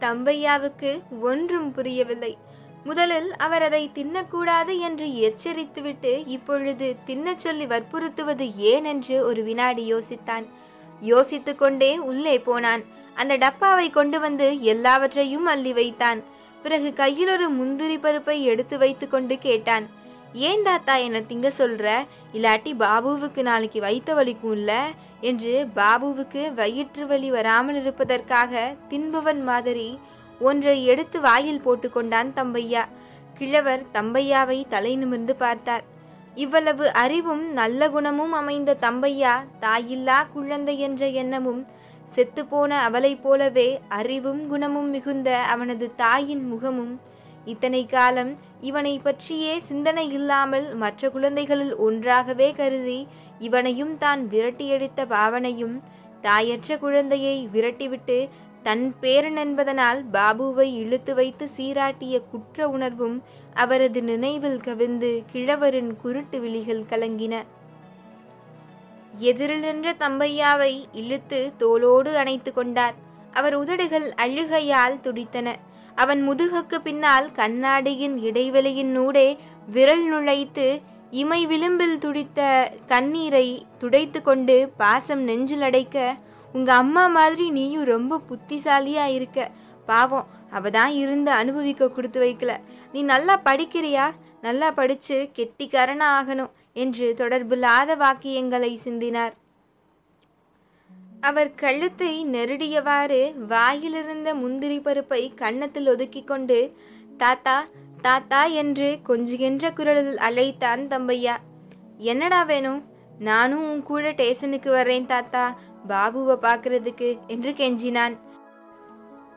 [SPEAKER 1] தம்பையாவுக்கு ஒன்றும் புரியவில்லை. முதலில் அவர் அதை தின்னக்கூடாது என்று எச்சரித்துவிட்டு இப்பொழுது தின்னச் சொல்லி வற்புறுத்துவது ஏன் என்று ஒரு வினாடி யோசித்தான். யோசித்து கொண்டே உள்ளே போனான். அந்த டப்பாவை கொண்டு வந்து எல்லாவற்றையும் அள்ளி வைத்தான். பிறகு கையில் ஒரு முந்திரி பருப்பை எடுத்து வைத்து கொண்டு கேட்டான். ஏன் தாத்தா என்ன திங்க சொல்ற? இல்லாட்டி பாபுவுக்கு நாளைக்கு வைத்த வலிக்கும் இல்ல? என்று பாபுவுக்கு வயிற்று வலி வராமல் இருப்பதற்காக தின்பவன் மாதிரி ஒன்றை எடுத்து வாயில் போட்டுக்கொண்டான் தம்பையா. கிழவர் தம்பையாவை தலை நிமிர்ந்து பார்த்தார். இவ்வளவு அறிவும் நல்ல குணமும் அமைந்த தம்பையா தாயில்லா குழந்தை என்ற எண்ணமும் செத்துப்போன அவளைப் போலவே அறிவும் குணமும் மிகுந்த அவனது தாயின் முகமும் இத்தனை காலம் இவனை பற்றியே சிந்தனை இல்லாமல் மற்ற குழந்தைகளில் ஒன்றாகவே கருதி இவனையும் தான் விரட்டியடித்த பாவனையும் தாயற்ற குழந்தையை விரட்டிவிட்டு தன் பேரன் என்பதனால் பாபுவை இழுத்து வைத்து சீராட்டிய குற்ற உணர்வும் அவரது நினைவில் கவிழ்ந்து கிழவரின் குருட்டு விழிகள் கலங்கின. எதிரில் நின்ற தம்பையாவை இழுத்து தோளோடு அணைத்து கொண்டார். அவர் உதடுகள் அழுகையால் துடித்தன. அவன் முதுகுக்கு பின்னால் கண்ணாடியின் இடைவெளியினூடே விரல் நுழைத்து இமை விளிம்பில் துடித்த கண்ணீரை துடைத்து கொண்டு பாசம் நெஞ்சில் அடைக்க உங்க அம்மா மாதிரி நீயும் ரொம்ப புத்திசாலியா இருக்க. பாவம் அவ தான் இருந்து அனுபவிக்க கொடுத்து வைக்கல. நீ நல்லா படிக்கிறியா? நல்லா படிச்சு கெட்டிக்காரனா ஆகணும் என்று தொடர்பில்லாத வாக்கியங்களை சிந்தினார். அவர் கழுத்தை நெருடியவாறு வாயிலிருந்த முந்திரி பருப்பை கன்னத்தில் ஒதுக்கி கொண்டு தாத்தா தாத்தா என்று கொஞ்சுகின்ற குரலில் அழைத்தான் தம்பையா. என்னடா வேணும்? நானும் உன் கூட டேஷனுக்கு வர்றேன் தாத்தா. பாபுவை பார்க்கறதுக்கு என்று கெஞ்சினான்.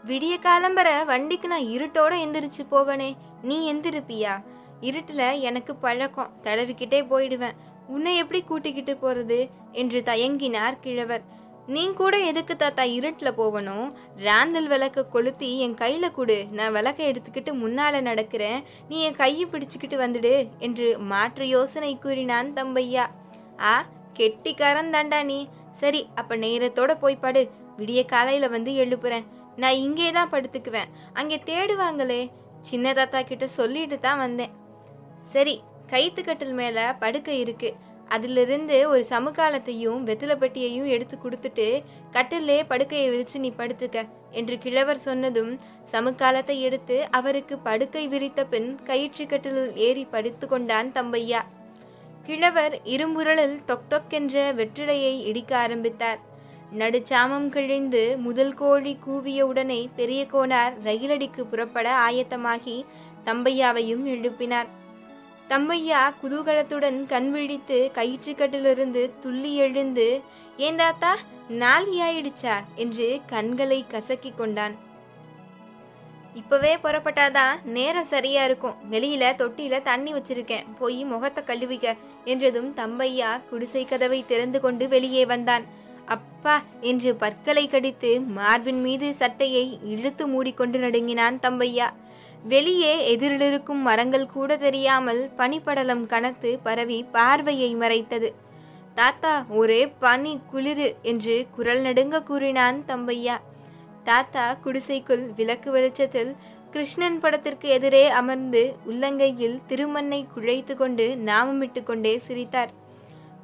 [SPEAKER 1] விடிய காலம்பர வண்டிக்கு நான் இருட்டோட எந்திரிச்சு போவனே நீ எந்திருப்பியா? இருட்டுல எனக்கு பழக்கம் தடவிக்கிட்டே போயிடுவேன். உன்னை எப்படி கூட்டிக்கிட்டு போறது? என்று தயங்கினார் கிழவர். நீ கூட எதுக்கு தாத்தா இருட்டுல போகணும்? ராந்தல் விளக்க கொளுத்தி என் கையில கொடு. நான் விளக்க எடுத்துக்கிட்டு முன்னால நடக்கிறேன். நீ என் கையை பிடிச்சுக்கிட்டு வந்துடு என்று மாற்று யோசனை கூறினான் தம்பையா. ஆ கெட்டிக்காரன் தாண்டா நீ. சரி அப்ப நேரத்தோட போய் படு. விடிய காலையில வந்து எழுப்புறேன். நான் இங்கே தான் படுத்துக்குவேன். அங்கே தேடுவாங்களே. சின்ன தாத்தா கிட்ட சொல்லிட்டு தான் வந்தேன். சரி கைத்து கட்டில் மேல படுக்கை இருக்கு. அதிலிருந்து ஒரு சமுக்காலத்தையும் வெத்திலப்பட்டியையும் எடுத்து கொடுத்துட்டு கட்டிலே படுக்கையை விரிச்சு நீ படுத்துக்க என்று கிழவர் சொன்னதும் சமுக்காலத்தை எடுத்து அவருக்கு படுக்கை விரித்த பின் கயிற்று கட்டிலில் ஏறி படுத்து கொண்டான் தம்பையா. கிழவர் இரும்புரலில் டொக் டொக் என்ற வெற்றிலையை இடிக்க ஆரம்பித்தார். நடுச்சாமம் கிழிந்து முதல் கோழி கூவிய உடனே பெரிய கோனார் ரயிலடிக்கு புறப்பட ஆயத்தமாகி தம்பையாவையும் எழுப்பினார். தம்பையா குதூகலத்துடன் கண் விழித்து கயிற்றுக்கட்டிலிருந்து துள்ளி எழுந்து ஏன் தாத்தா என்று கண்களை கசக்கிக் கொண்டான். இப்பவே புறப்பட்டாதான் நேரம் சரியா இருக்கும். வெளியில தொட்டியில தண்ணி வச்சிருக்கேன். போய் முகத்தை கழுவிக்க என்றதும் தம்பையா குடிசை கதவை திறந்து கொண்டு வெளியே வந்தான். அப்பா என்று பற்களை கடித்து மார்பின் மீது சட்டையை இழுத்து மூடிக்கொண்டு நடுங்கினான் தம்பையா. வெளியே எதிரிலிருக்கும் மரங்கள் கூட தெரியாமல் பனிப்படலம் கனத்து பரவி பார்வையை மறைத்தது. தாத்தா ஒரே பனி குளிரு என்று குரல் நடுங்க கூறினான் தம்பையா. தாத்தா குடிசைக்குள் விளக்கு வெளிச்சத்தில் கிருஷ்ணன் படத்திற்கு எதிரே அமர்ந்து உள்ளங்கையில் திருமண்ணை குழைத்து கொண்டு நாமமிட்டு கொண்டே சிரித்தார்.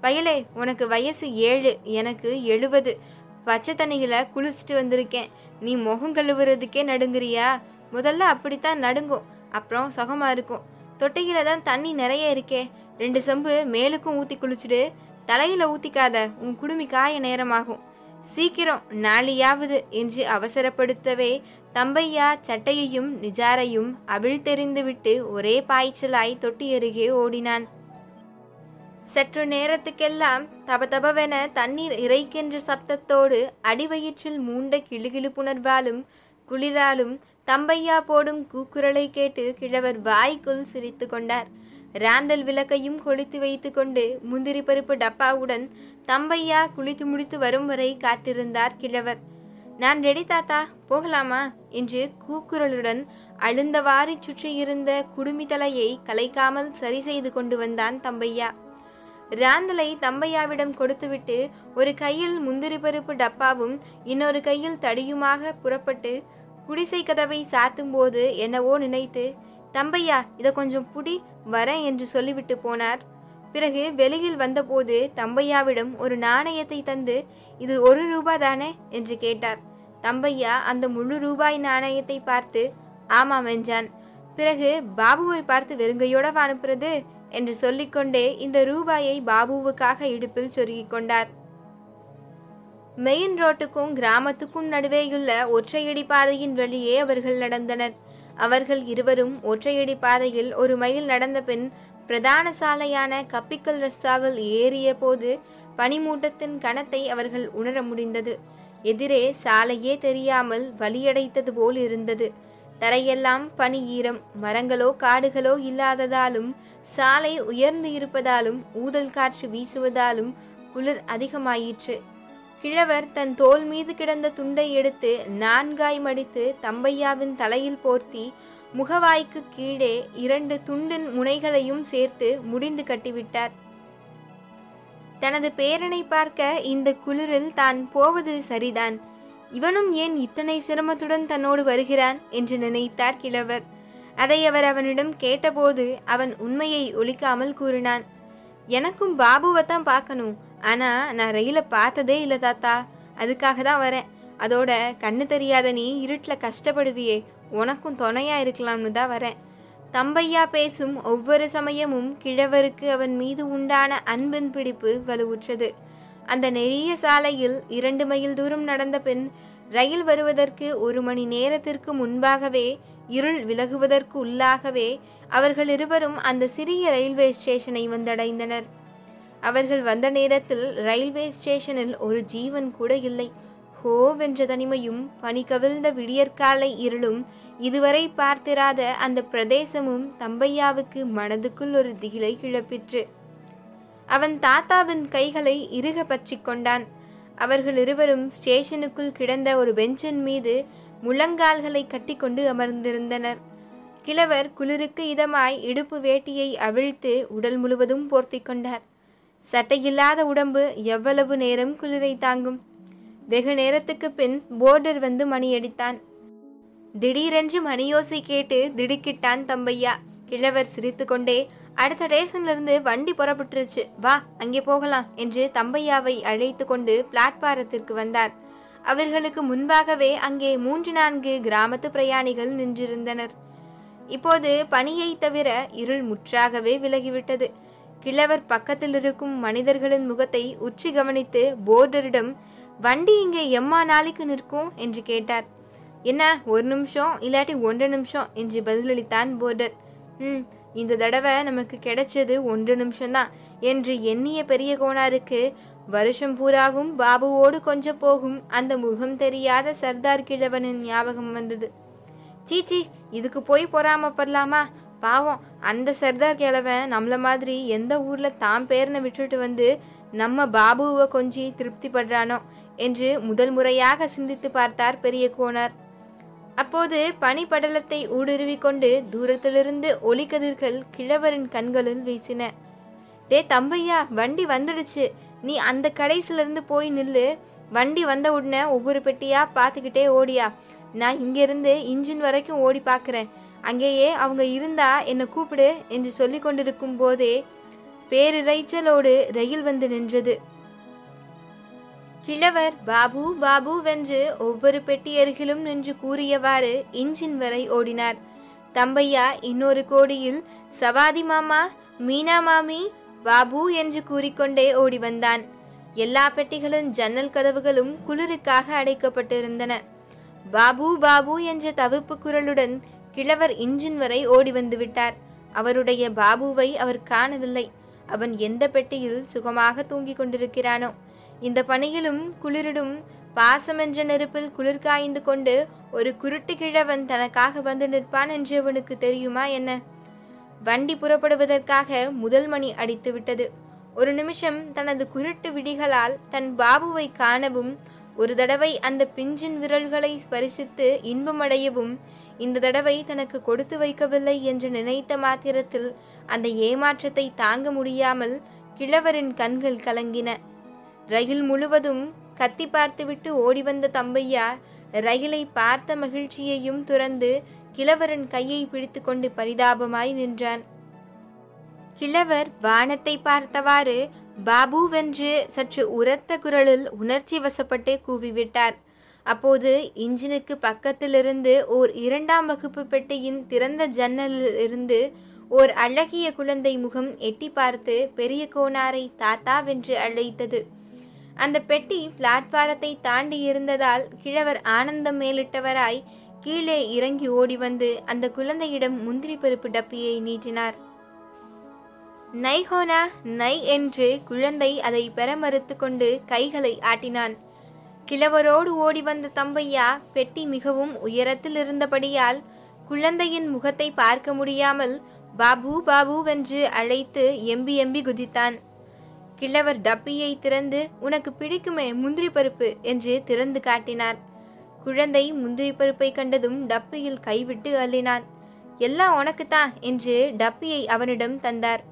[SPEAKER 1] வயலே உனக்கு வயசு ஏழு எனக்கு எழுபது பச்சை தண்ணியில் குளிச்சுட்டு வந்திருக்கேன். நீ முகம் கழுவுறதுக்கே நடுங்குறியா? முதல்ல அப்படித்தான் நடுங்கும். அப்புறம் சுகமா இருக்கும். தொட்டியில தான் தண்ணி நிறைய இருக்கே. ரெண்டு செம்பு மேலுக்கும் ஊத்தி குளிச்சுடு. தலையில ஊத்திக்காத. உன் குடுமி காய நேரமாகும். சீக்கிரம் நாளையாவது என்று அவசரப்படுத்தவே தம்பையா சட்டையையும் நிஜாரையும் அவிழ்த்தெறிந்துவிட்டு ஒரே பாய்ச்சலாய் தொட்டி அருகே ஓடினான். சற்று நேரத்துக்கெல்லாம் தபதபவென தண்ணீர் இறைக்கின்ற சப்தத்தோடு அடிவயிற்றில் மூண்ட கிளுகிளுப்புணர்வாலும் குளிராலும் தம்பையா போடும் கூக்குரலை கேட்டு கிழவர் வாய்க்குள் சிரித்து கொண்டார். ராந்தல் விளக்கையும் கொளுத்து வைத்துக்கொண்டு முந்திரி பருப்பு டப்பாவுடன் தம்பையா குளித்து முடித்து வரும் வரை காத்திருந்தார் கிழவர். நான் ரெடி தாத்தா போகலாமா? என்று கூக்குரலுடன் அழுந்தவாறு சுற்றியிருந்த குடுமி தலையை கலைக்காமல் சரி செய்து கொண்டு வந்தான் தம்பையா. ராந்தலை தம்பையாவிடம் கொடுத்துவிட்டு ஒரு கையில் முந்திரி பருப்பு டப்பாவும் இன்னொரு கையில் தடியுமாக புறப்பட்டு குடிசை கதவை சாத்தும் போது என்னவோ நினைத்து தம்பையா இதை கொஞ்சம் புடி வரேன் என்று சொல்லிவிட்டு போனார். பிறகு வெளியில் வந்தபோது தம்பையாவிடம் ஒரு நாணயத்தை தந்து இது ஒரு ரூபா தானே? என்று கேட்டார். தம்பையா அந்த முழு ரூபாய் நாணயத்தை பார்த்து ஆமாம் என்றான். பிறகு பாபுவை பார்த்து வெறுங்கையோட அனுப்புறது? என்று சொல்லிக்கொண்டே இந்த ரூபாயை பாபுவுக்காக இடுப்பில் சொருகிக் கொண்டார். மெயின் ரோட்டுக்கும் கிராமத்துக்கும் நடுவேயுள்ள ஒற்றையடி பாதையின் வழியே அவர்கள் நடந்தனர். அவர்கள் இருவரும் ஒற்றையடி பாதையில் ஒரு மைல் நடந்த பின் பிரதான சாலையான கப்பிக்கல் ரஸ்தாவில் ஏறிய போது பனிமூட்டத்தின் கணத்தை அவர்கள் உணர முடிந்தது. எதிரே சாலையே தெரியாமல் வலியடைத்தது போல் இருந்தது. தரையெல்லாம் பனி ஈரம் மரங்களோ காடுகளோ இல்லாததாலும் சாலை உயர்ந்து இருப்பதாலும் ஊதல் காற்று வீசுவதாலும் குளிர் அதிகமாயிற்று. கிழவர் தன் தோல் மீது கிடந்த துண்டை எடுத்து நான்காய் மடித்து தம்பையாவின் தலையில் போர்த்தி முகவாய்க்கு கீழே இரண்டு துண்டின் முனைகளையும் சேர்த்து முடிந்து கட்டிவிட்டார். தனது பேரனை பார்க்க இந்த குளிரில் தான் போவது சரிதான். இவனும் ஏன் இத்தனை சிரமத்துடன் தன்னோடு வருகிறான் என்று நினைத்தார் கிழவர். அதை அவர் அவனிடம் கேட்டபோது அவன் உண்மையை ஒழிக்காமல் கூறினான். எனக்கும் பாபுவை தான் பார்க்கணும். ஆனா நான் ரயில பார்த்ததே இல்லை தாத்தா. அதுக்காக தான் வரேன். அதோட கண்ணு தெரியாத நீ இருட்டில் கஷ்டப்படுவியே. உனக்கும் துணையா இருக்கலாம்னு தான் வரேன். தம்பையா பேசும் ஒவ்வொரு சமயமும் கிழவருக்கு அவன் மீது உண்டான அன்பின் பிடிப்பு வலுவுற்றது. அந்த நெடிய சாலையில் இரண்டு மைல் தூரம் நடந்த பின் ரயில் வருவதற்கு ஒரு மணி நேரத்திற்கு முன்பாகவே இருள் விலகுவதற்கு உள்ளாகவே அவர்கள் இருவரும் அந்த சிறிய ரயில்வே ஸ்டேஷனை வந்தடைந்தனர். அவர்கள் வந்த நேரத்தில் ரயில்வே ஸ்டேஷனில் ஒரு ஜீவன் கூட இல்லை. ஹோவென்ற தனிமையும் பனி கவிழ்ந்த விடியற்காலை இருளும் இதுவரை பார்த்திராத அந்த பிரதேசமும் தம்பையாவுக்கு மனதுக்குள் ஒரு திகிலை கிளப்பிற்று. அவன் தாத்தாவின் கைகளை இறுக பற்றி கொண்டான். அவர்கள் இருவரும் ஸ்டேஷனுக்குள் கிடந்த ஒரு பெஞ்சின் மீது முழங்கால்களை கட்டிக்கொண்டு அமர்ந்திருந்தனர். கிழவர் குளிருக்கு இதமாய் இடுப்பு வேட்டியை அவிழ்த்து உடல் முழுவதும் போர்த்தி கொண்டார். சட்டையில்லாத உடம்பு எவ்வளவு நேரம் குளிரை தாங்கும்? வெகு நேரத்துக்கு பின் போர்டர் வந்து மணியடித்தான். திடீரென்று மணியோசை கேட்டு திடுக்கிட்டான் தம்பையா. கிழவர் சிரித்துக்கொண்டே அடுத்த ஸ்டேஷன்லேருந்து வண்டி புறப்பட்டுருச்சு. வா அங்கே போகலாம் என்று தம்பையாவை அழைத்து கொண்டு பிளாட்பாரத்திற்கு வந்தார். அவர்களுக்கு முன்பாகவே அங்கே மூன்று நான்கு கிராமத்து பிரயாணிகள் நின்றிருந்தனர். இப்போது பனியை தவிர இருள் முற்றாகவே விலகிவிட்டது. கிழவர் பக்கத்தில் இருக்கும் மனிதர்களின் முகத்தை உச்சி கவனித்து போர்டரிடம் வண்டி இங்கே எம்மா நாளைக்கு நிற்கும் என்று கேட்டார். என்ன ஒரு நிமிஷம்? இல்லாட்டி ஒன்றரை நிமிஷம்? என்று பதிலளித்தான் போர்டர். ம் இந்த தடவை நமக்கு கிடைச்சது ஒன்று நிமிஷம்தான் என்று எண்ணிய பெரிய கோனாருக்கு வருஷம் பூராவும் பாபுவோடு கொஞ்சம் போகும் அந்த முகம் தெரியாத சர்தார் கிழவனின் ஞாபகம் வந்தது. சீச்சி இதுக்கு போய் பொறாமப்படலாமா? பாவம் அந்த சர்தார் கிழவன் நம்மள மாதிரி எந்த ஊர்ல தான் பேரனை விட்டுட்டு வந்து நம்ம பாபுவை கொஞ்சி திருப்தி படுறானோ என்று முதல் முறையாக சிந்தித்து பார்த்தார் பெரிய கோனார் அப்போது பனிப்படலத்தை ஊடுருவி கொண்டு தூரத்திலிருந்து ஒளிக்கதிர்கள் கிழவரின் கண்களில் வீசின. டே தம்பையா வண்டி வந்துடுச்சு. நீ அந்த கடைசிலிருந்து போய் நில்லு. வண்டி வந்த உடனே ஒவ்வொரு பெட்டியா பார்த்துக்கிட்டே ஓடியா. நான் இங்கிருந்து இன்ஜின் வரைக்கும் ஓடி பார்க்குறேன். அங்கேயே அவங்க இருந்தா என்னை கூப்பிடு என்று சொல்லி கொண்டிருக்கும் போதே பேரிரைச்சலோடு ரயில் வந்து நின்றது. கிழவர் பாபு பாபு வென்று ஒவ்வொரு பெட்டி அருகிலும் நின்று கூறியவாறு இன்ஜின் வரை ஓடினார். தம்பையா இன்னொரு கோடியில் சவாதி மாமா மீனா மாமி பாபு என்று கூறிக்கொண்டே ஓடி வந்தான். எல்லா பெட்டிகளின் ஜன்னல் கதவுகளும் குளிருக்காக அடைக்கப்பட்டிருந்தன. பாபு பாபு என்ற தவிப்பு குரலுடன் கிழவர் இன்ஜின் வரை ஓடி வந்து விட்டார். அவருடைய பாபுவை அவர் காணவில்லை. அவன் எந்த பெட்டியில் சுகமாக தூங்கிக் கொண்டிருக்கிறானோ? இந்த பணியிலும் குளிரிடும் பாசமென்ற நெருப்பில் குளிர் காய்ந்து கொண்டு ஒரு குருட்டு கிழவன் தனக்காக வந்து நிற்பான் என்று அவனுக்கு தெரியுமா என்ன? வண்டி புறப்படுவதற்காக முதல் மணி அடித்து விட்டது. ஒரு நிமிஷம் தனது குருட்டு விழிகளால் தன் பாபுவை காணவும் ஒரு தடவை அந்த பிஞ்சின் விரல்களை ஸ்பரிசித்து இன்பமடையவும் இந்த தடவை தனக்கு கொடுத்து வைக்கவில்லை என்று நினைத்த மாத்திரத்தில் அந்த ஏமாற்றத்தை தாங்க முடியாமல் கிழவரின் கண்கள் கலங்கின. ரயில் முழுவதும் கத்தி பார்த்துவிட்டு ஓடி வந்த தம்பையா ரயிலை பார்த்த மகிழ்ச்சியையும் துறந்து கிழவரின் கையை பிடித்துக்கொண்டு பரிதாபமாய் நின்றான். கிழவர் வானத்தை பார்த்தவாறு பாபுவென்று சற்று உரத்த குரலில் உணர்ச்சி வசப்பட்டு கூவிவிட்டார். அப்போது இன்ஜினுக்கு பக்கத்திலிருந்து ஓர் இரண்டாம் வகுப்பு பெட்டியின் திறந்த ஜன்னலில் இருந்து ஓர் அழகிய குழந்தை முகம் எட்டி பார்த்து பெரிய கோனாரை தாத்தாவென்று அழைத்தது. அந்த பெட்டி பிளாட்பாரத்தை தாண்டி இருந்ததால் கிழவர் ஆனந்தம் மேலிட்டவராய் கீழே இறங்கி ஓடி வந்து அந்த குழந்தையிடம் முந்திரி பருப்பு டப்பியை நீட்டினார். நைஹோனா நை என்று குழந்தை அதை பெற மறுத்து கொண்டு கைகளை ஆட்டினான். கிழவரோடு ஓடி வந்த தம்பையா பெட்டி மிகவும் உயரத்தில் இருந்தபடியால் குழந்தையின் முகத்தை பார்க்க முடியாமல் பாபு பாபுவென்று அழைத்து எம்பி எம்பி குதித்தான். கிழவர் டப்பியை திறந்து உனக்கு பிடிக்குமே முந்திரி பருப்பு? என்று திறந்து காட்டினார். குழந்தை முந்திரி பருப்பை கண்டதும் டப்பியில் கைவிட்டு அள்ளினான். எல்லாம் உனக்குத்தான் என்று டப்பியை அவனிடம் தந்தார்.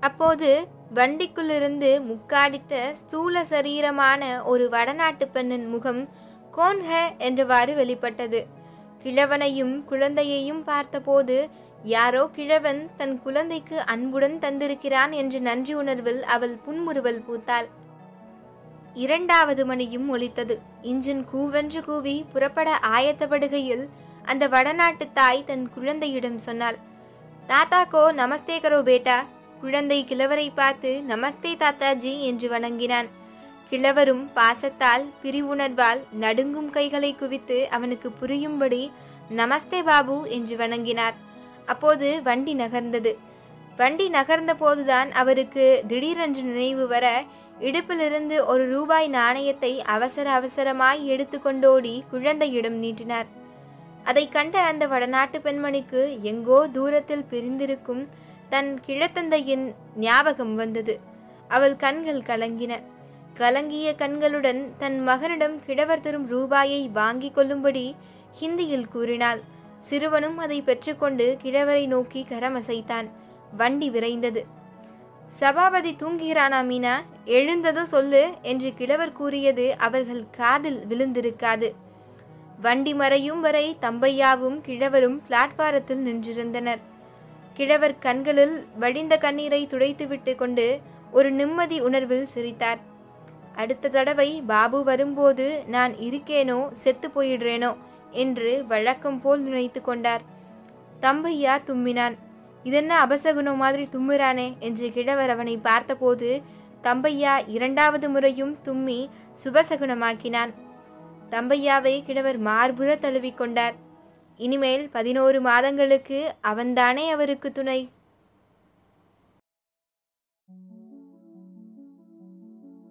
[SPEAKER 1] அப்போது வண்டிக்குள்ளிருந்து முக்காடித்த ஸ்தூல சரீரமான ஒரு வடநாட்டு பெண்ணின் முகம் கோன்ஹ என்றவாறு வெளிப்பட்டது. கிழவனையும் குழந்தையையும் பார்த்தபோது யாரோ கிழவன் தன் குழந்தைக்கு அன்புடன் தந்திருக்கிறான் என்ற நன்றி உணர்வில் அவள் புன்முறுவல் பூத்தாள். இரண்டாவது மணியும் ஒலித்தது. இன்ஜின் கூவென்று கூவி புறப்பட ஆயத்தப்படுகையில் அந்த வடநாட்டு தாய் தன் குழந்தையிடம் சொன்னாள். தாத்தா கோ நமஸ்தே கரோ பேட்டா. குழந்தை கிழவரை பார்த்து நமஸ்தே தாத்தாஜி என்று வணங்கினான். கிழவரும் பாசத்தால் பிரிவுணர்வால் நடுங்கும் கைகளை குவித்து அவனுக்கு புரியும்படி நமஸ்தே பாபு என்று வணங்கினார். அப்போது வண்டி நகர்ந்தது. வண்டி நகர்ந்த போதுதான் அவருக்கு திடீரென்று நினைவு வர இடுப்பிலிருந்து ஒரு ரூபாய் நாணயத்தை அவசர அவசரமாய் எடுத்து கொண்டோடி குழந்தையிடம் நீட்டினார். அதை கண்ட அந்த வடநாட்டு பெண்மணிக்கு எங்கோ தூரத்தில் பிரிந்திருக்கும் தன் கிழத்தந்தையின் ஞாபகம் வந்தது. அவள் கண்கள் கலங்கின. கலங்கிய கண்களுடன் தன் மகனிடம் கிழவர் தரும் ரூபாயை வாங்கி கொள்ளும்படி ஹிந்தியில் கூறினாள். சிறுவனும் அதை பெற்றுக்கொண்டு கிழவரை நோக்கி கரமசைத்தான். வண்டி விரைந்தது. சபாபதி தூங்குகிறானா மீனா? எழுந்ததும் சொல்லு என்று கிழவர் கூறியது அவர்கள் காதில் விழுந்திருக்காது. வண்டி மறையும் வரை தம்பையாவும் கிழவரும் பிளாட்பாரத்தில் நின்றிருந்தனர். கிழவர் கண்களில் வழிந்த கண்ணீரை துடைத்துவிட்டு கொண்டு ஒரு நிம்மதி உணர்வில் சிரித்தார். அடுத்த தடவை பாபு வரும்போது நான் இருக்கேனோ செத்து போயிடுறேனோ என்று வழக்கம் போல் நினைத்து கொண்டார். தம்பையா தும்மினான். இதென்ன அபசகுணம் மாதிரி தும்முறானே என்று கிழவர் அவனை பார்த்தபோது தம்பையா இரண்டாவது முறையும் தும்மி சுபசகுணமாக்கினான். தம்பையாவை கிழவர் மார்புற தழுவிக்கொண்டார் இனிமேல் பதினோரு மாதங்களுக்கு அவன்தானே அவருக்கு துணை?